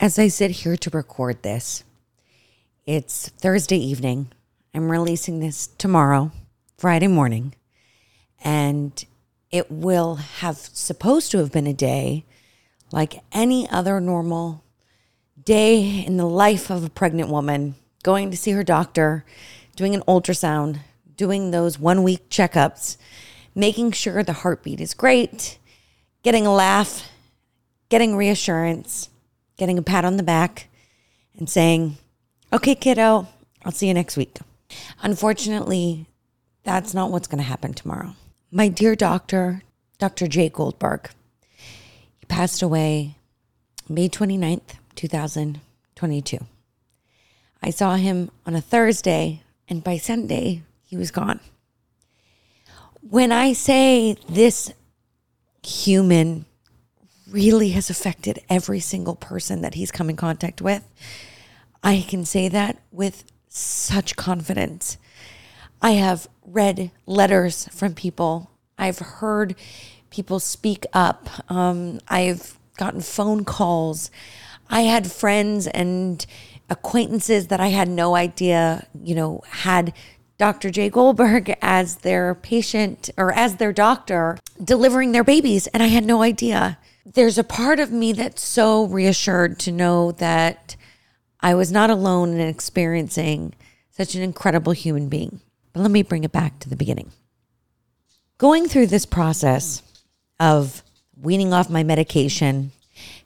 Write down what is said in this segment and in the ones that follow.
as I sit here to record this, it's Thursday evening. I'm releasing this tomorrow, Friday morning, and it will have supposed to have been a day like any other normal day in the life of a pregnant woman, going to see her doctor, doing an ultrasound, doing those one week checkups, making sure the heartbeat is great, getting a laugh, getting reassurance, getting a pat on the back, and saying, okay, kiddo, I'll see you next week. Unfortunately, that's not what's going to happen tomorrow. My dear doctor, Dr. Jay Goldberg, he passed away May 29th, 2022. I saw him on a Thursday, and by Sunday, he was gone. When I say this human really has affected every single person that he's come in contact with. I can say that with such confidence. I have read letters from people. I've heard people speak up. Um, I've gotten phone calls. I had friends and acquaintances that I had no idea, you know, had Dr. Jay Goldberg as their patient or as their doctor delivering their babies. And I had no idea there's a part of me that's so reassured to know that I was not alone in experiencing such an incredible human being. But let me bring it back to the beginning. Going through this process of weaning off my medication,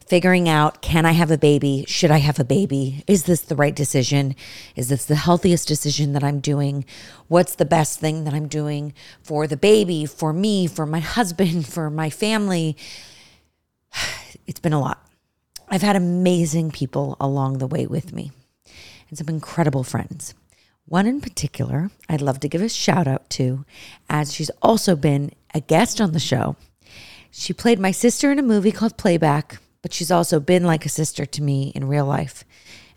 figuring out can I have a baby? Should I have a baby? Is this the right decision? Is this the healthiest decision that I'm doing? What's the best thing that I'm doing for the baby, for me, for my husband, for my family? it's been a lot. I've had amazing people along the way with me and some incredible friends. One in particular, I'd love to give a shout out to, as she's also been a guest on the show. She played my sister in a movie called Playback, but she's also been like a sister to me in real life.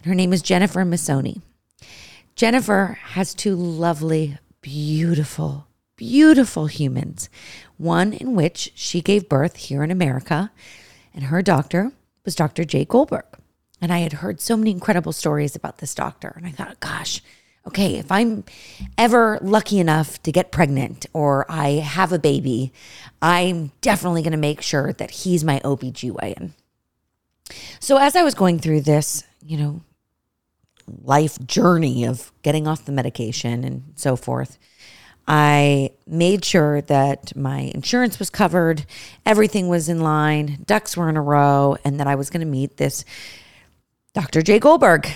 Her name is Jennifer Missoni. Jennifer has two lovely, beautiful, beautiful humans. One in which she gave birth here in America, and her doctor was Dr. Jay Goldberg. And I had heard so many incredible stories about this doctor. And I thought, gosh, okay, if I'm ever lucky enough to get pregnant or I have a baby, I'm definitely going to make sure that he's my OBGYN. So as I was going through this, you know, life journey of getting off the medication and so forth, I made sure that my insurance was covered, everything was in line, ducks were in a row, and that I was going to meet this Dr. Jay Goldberg.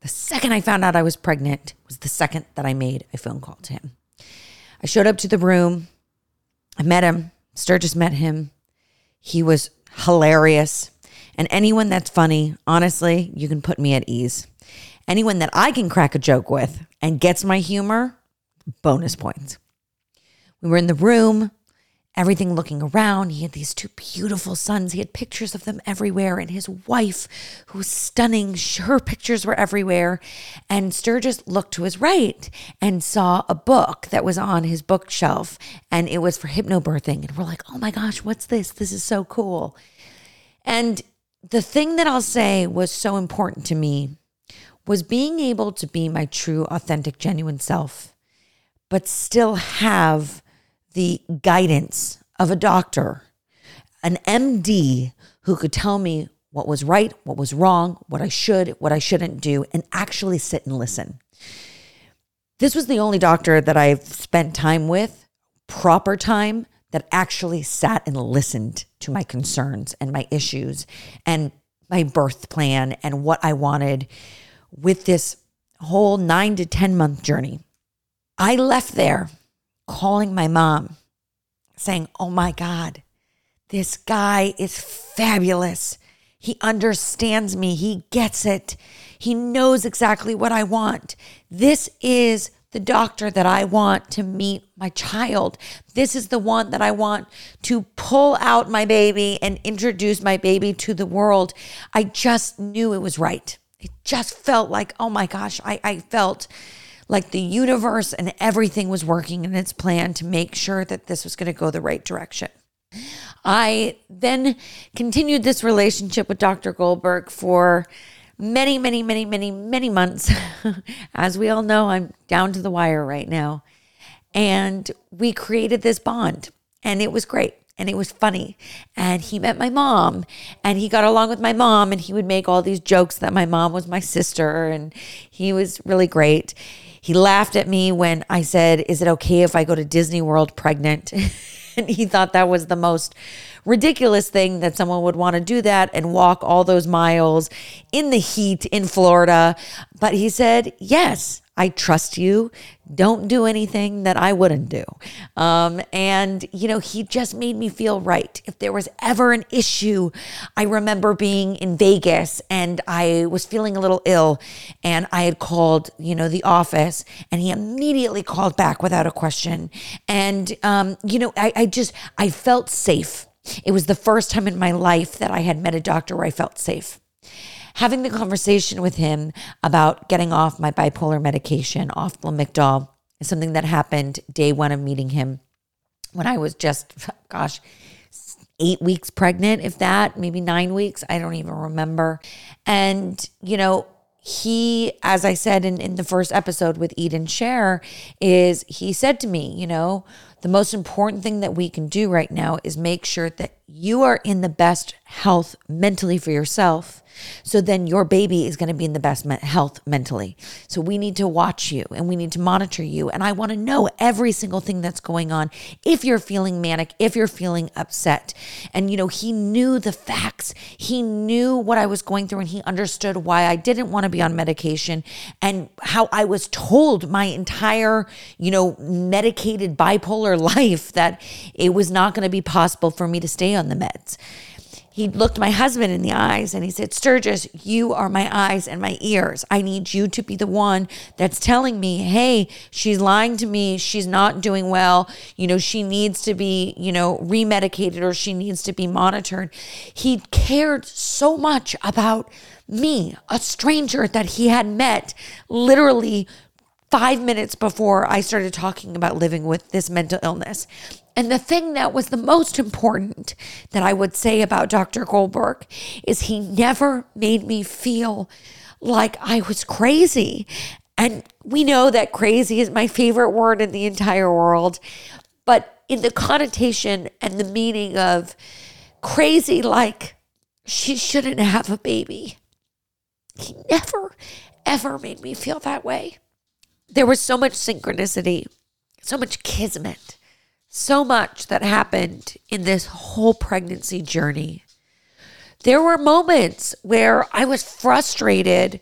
The second I found out I was pregnant was the second that I made a phone call to him. I showed up to the room. I met him. Sturgis met him. He was hilarious. And anyone that's funny, honestly, you can put me at ease. Anyone that I can crack a joke with and gets my humor, bonus points. We were in the room, everything looking around. He had these two beautiful sons. He had pictures of them everywhere, and his wife, who was stunning, her pictures were everywhere. And Sturgis looked to his right and saw a book that was on his bookshelf, and it was for hypnobirthing. And we're like, oh my gosh, what's this? This is so cool. And the thing that I'll say was so important to me was being able to be my true, authentic, genuine self but still have the guidance of a doctor, an MD who could tell me what was right, what was wrong, what I should, what I shouldn't do, and actually sit and listen. This was the only doctor that I've spent time with, proper time, that actually sat and listened to my concerns and my issues and my birth plan and what I wanted with this whole nine to 10 month journey. I left there calling my mom, saying, Oh my God, this guy is fabulous. He understands me. He gets it. He knows exactly what I want. This is the doctor that I want to meet my child. This is the one that I want to pull out my baby and introduce my baby to the world. I just knew it was right. It just felt like, oh my gosh, I, I felt like the universe and everything was working in its plan to make sure that this was going to go the right direction. I then continued this relationship with Dr. Goldberg for many, many, many, many, many months. As we all know, I'm down to the wire right now. And we created this bond, and it was great and it was funny. And he met my mom and he got along with my mom and he would make all these jokes that my mom was my sister and he was really great. He laughed at me when I said, Is it okay if I go to Disney World pregnant? and he thought that was the most ridiculous thing that someone would want to do that and walk all those miles in the heat in Florida. But he said, Yes, I trust you. Don't do anything that I wouldn't do. Um, and, you know, he just made me feel right. If there was ever an issue, I remember being in Vegas and I was feeling a little ill and I had called, you know, the office and he immediately called back without a question. And, um, you know, I, I just, I felt safe. It was the first time in my life that I had met a doctor where I felt safe having the conversation with him about getting off my bipolar medication, off Lamictal, is something that happened day one of meeting him when I was just, gosh, eight weeks pregnant, if that, maybe nine weeks. I don't even remember. And, you know, he, as I said in, in the first episode with Eden Share, is he said to me, you know, the most important thing that we can do right now is make sure that you are in the best health mentally for yourself so then your baby is going to be in the best health mentally. So we need to watch you and we need to monitor you. And I want to know every single thing that's going on if you're feeling manic, if you're feeling upset. And, you know, he knew the facts, he knew what I was going through, and he understood why I didn't want to be on medication and how I was told my entire, you know, medicated bipolar life that it was not going to be possible for me to stay on the meds he looked my husband in the eyes and he said, Sturgis, you are my eyes and my ears. I need you to be the one that's telling me, hey, she's lying to me. She's not doing well. You know, she needs to be, you know, remedicated or she needs to be monitored. He cared so much about me, a stranger that he had met literally five minutes before I started talking about living with this mental illness. And the thing that was the most important that I would say about Dr. Goldberg is he never made me feel like I was crazy. And we know that crazy is my favorite word in the entire world. But in the connotation and the meaning of crazy, like she shouldn't have a baby, he never, ever made me feel that way. There was so much synchronicity, so much kismet so much that happened in this whole pregnancy journey. There were moments where I was frustrated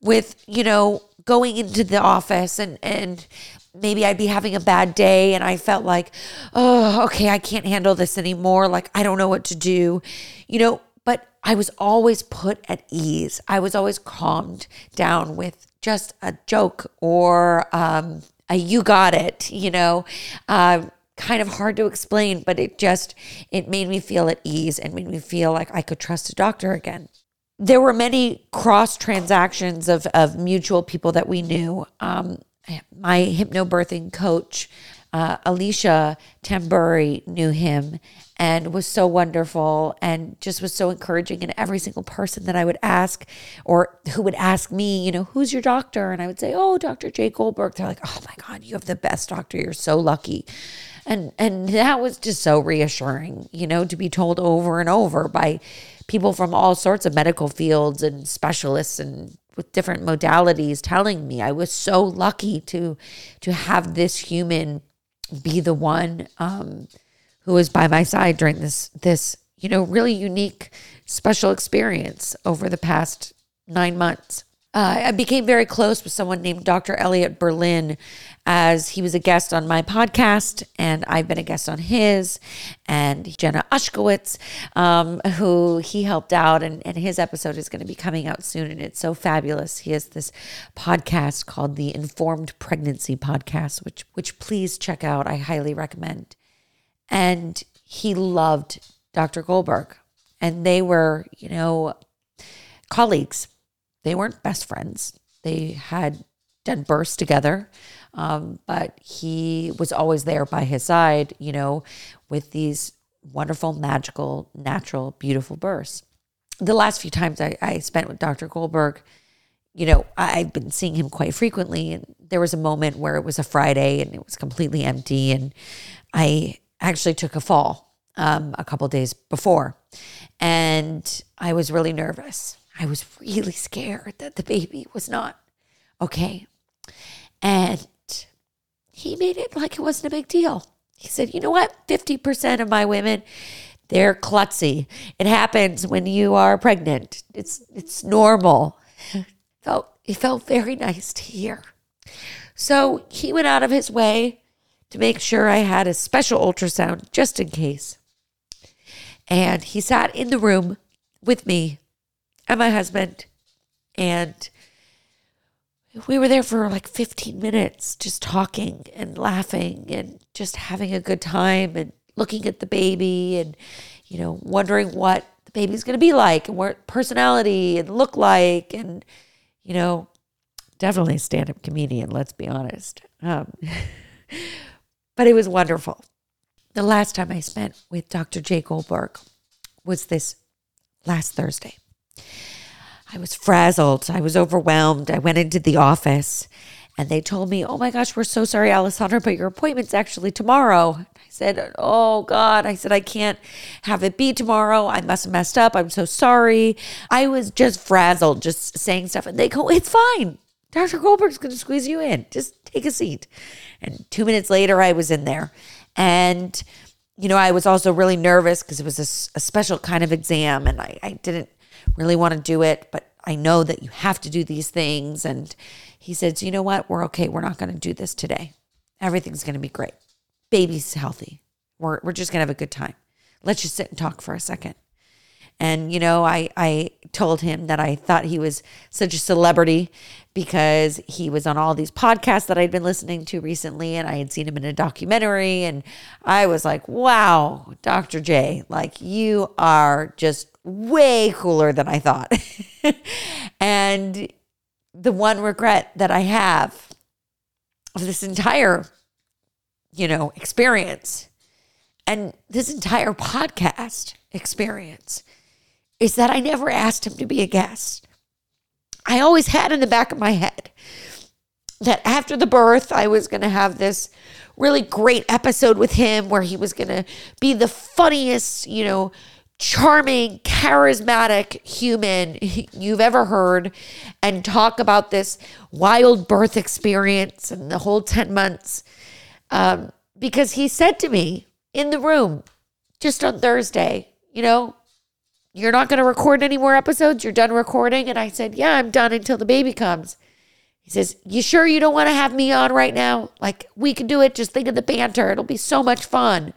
with, you know, going into the office and and maybe I'd be having a bad day and I felt like, "Oh, okay, I can't handle this anymore. Like I don't know what to do." You know, but I was always put at ease. I was always calmed down with just a joke or um, a "you got it," you know. Uh, kind of hard to explain, but it just it made me feel at ease and made me feel like I could trust a doctor again. There were many cross transactions of of mutual people that we knew. Um, my hypnobirthing coach, uh, Alicia Tamburi, knew him and was so wonderful and just was so encouraging. And every single person that I would ask or who would ask me, you know, who's your doctor? And I would say, oh, Dr. Jay Goldberg. They're like, oh my God, you have the best doctor. You're so lucky and and that was just so reassuring you know to be told over and over by people from all sorts of medical fields and specialists and with different modalities telling me i was so lucky to to have this human be the one um, who was by my side during this this you know really unique special experience over the past nine months uh, I became very close with someone named Dr. Elliot Berlin as he was a guest on my podcast, and I've been a guest on his, and Jenna Ushkowitz, um, who he helped out, and, and his episode is going to be coming out soon, and it's so fabulous. He has this podcast called the Informed Pregnancy Podcast, which which please check out. I highly recommend. And he loved Dr. Goldberg, and they were, you know, colleagues they weren't best friends. They had done births together, um, but he was always there by his side, you know, with these wonderful, magical, natural, beautiful births. The last few times I, I spent with Dr. Goldberg, you know, I've been seeing him quite frequently. And there was a moment where it was a Friday and it was completely empty. And I actually took a fall um, a couple days before. And I was really nervous. I was really scared that the baby was not okay. And he made it like it wasn't a big deal. He said, you know what? 50% of my women, they're klutzy. It happens when you are pregnant. It's it's normal felt it felt very nice to hear. So he went out of his way to make sure I had a special ultrasound just in case. And he sat in the room with me and my husband and we were there for like 15 minutes just talking and laughing and just having a good time and looking at the baby and you know wondering what the baby's going to be like and what personality and look like and you know, definitely stand up comedian, let's be honest. Um, but it was wonderful. The last time I spent with Dr. Jay Goldberg was this last Thursday. I was frazzled. I was overwhelmed. I went into the office and they told me, Oh my gosh, we're so sorry, Alessandra, but your appointment's actually tomorrow I said, Oh God, I said, I can't have it be tomorrow. I must have messed up. I'm so sorry. I was just frazzled, just saying stuff. And they go, It's fine. Dr. Goldberg's going to squeeze you in. Just take a seat. And two minutes later, I was in there. And, you know, I was also really nervous because it was a, a, special kind of exam and I, I didn't really want to do it, but I know that you have to do these things. And he said, so You know what? We're okay. We're not going to do this today. Everything's going to be great baby's healthy. We're, we're just going to have a good time. Let's just sit and talk for a second. And, you know, I, I told him that I thought he was such a celebrity because he was on all these podcasts that I'd been listening to recently and I had seen him in a documentary. And I was like, wow, Dr. J, like you are just way cooler than I thought. and the one regret that I have of this entire you know, experience and this entire podcast experience is that I never asked him to be a guest. I always had in the back of my head that after the birth, I was going to have this really great episode with him where he was going to be the funniest, you know, charming, charismatic human you've ever heard and talk about this wild birth experience and the whole 10 months um, because he said to me in the room just on Thursday, you know, you're not going to record any more episodes. You're done recording. And I said, yeah, I'm done until the baby comes. He says, You sure you don't want to have me on right now? Like, we can do it. Just think of the banter. It'll be so much fun.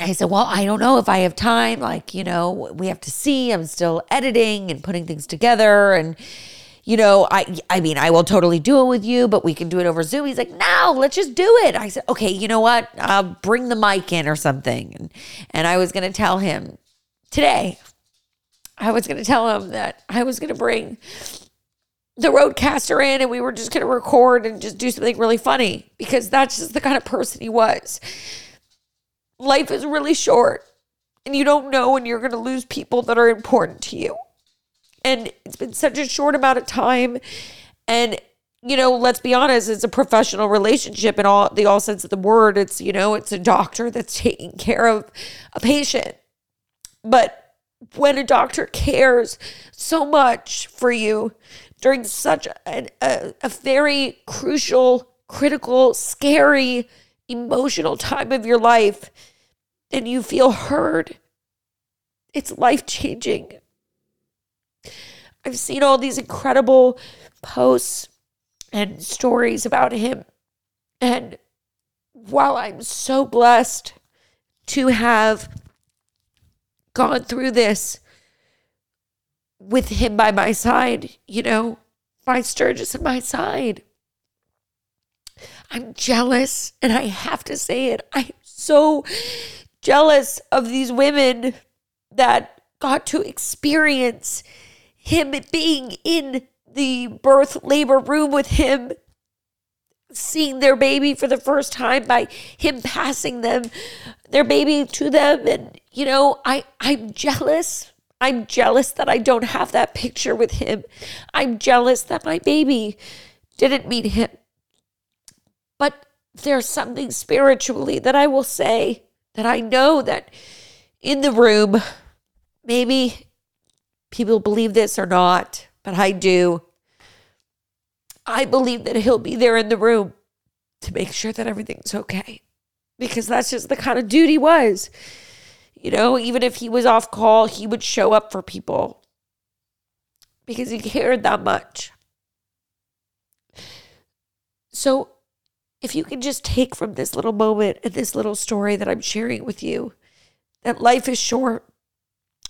I said, Well, I don't know if I have time. Like, you know, we have to see. I'm still editing and putting things together. And, you know, I I mean, I will totally do it with you, but we can do it over Zoom. He's like, no, let's just do it. I said, okay, you know what? I'll bring the mic in or something. And and I was gonna tell him today, I was gonna tell him that I was gonna bring the RODECaster in and we were just gonna record and just do something really funny because that's just the kind of person he was. Life is really short and you don't know when you're gonna lose people that are important to you. And it's been such a short amount of time. And, you know, let's be honest, it's a professional relationship in all the all sense of the word. It's, you know, it's a doctor that's taking care of a patient. But when a doctor cares so much for you during such a, a, a very crucial, critical, scary, emotional time of your life, and you feel heard, it's life changing. I've seen all these incredible posts and stories about him. And while I'm so blessed to have gone through this with him by my side, you know, my Sturgis at my side, I'm jealous and I have to say it. I'm so jealous of these women that got to experience him being in the birth labor room with him, seeing their baby for the first time by him passing them their baby to them. And you know i i'm jealous. I'm jealous that i don't have that picture with him. I'm jealous that my baby didn't meet him but there's something spiritually that i will say that i know that in the room maybe people believe this or not but i do I believe that he'll be there in the room to make sure that everything's okay because that's just the kind of dude he was. You know, even if he was off call, he would show up for people because he cared that much. So, if you can just take from this little moment and this little story that I'm sharing with you that life is short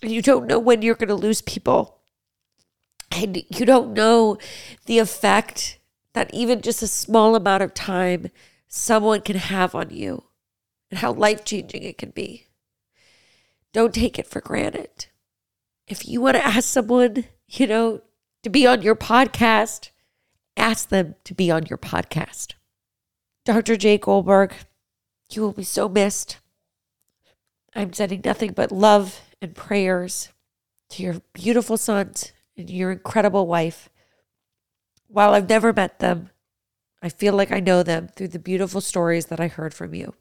and you don't know when you're going to lose people and you don't know the effect that even just a small amount of time someone can have on you and how life changing it can be. Don't take it for granted. If you want to ask someone, you know, to be on your podcast, ask them to be on your podcast. Dr. Jay Goldberg, you will be so missed. I'm sending nothing but love and prayers to your beautiful sons and your incredible wife. While I've never met them, I feel like I know them through the beautiful stories that I heard from you.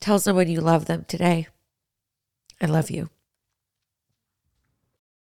Tell someone you love them today. I love you.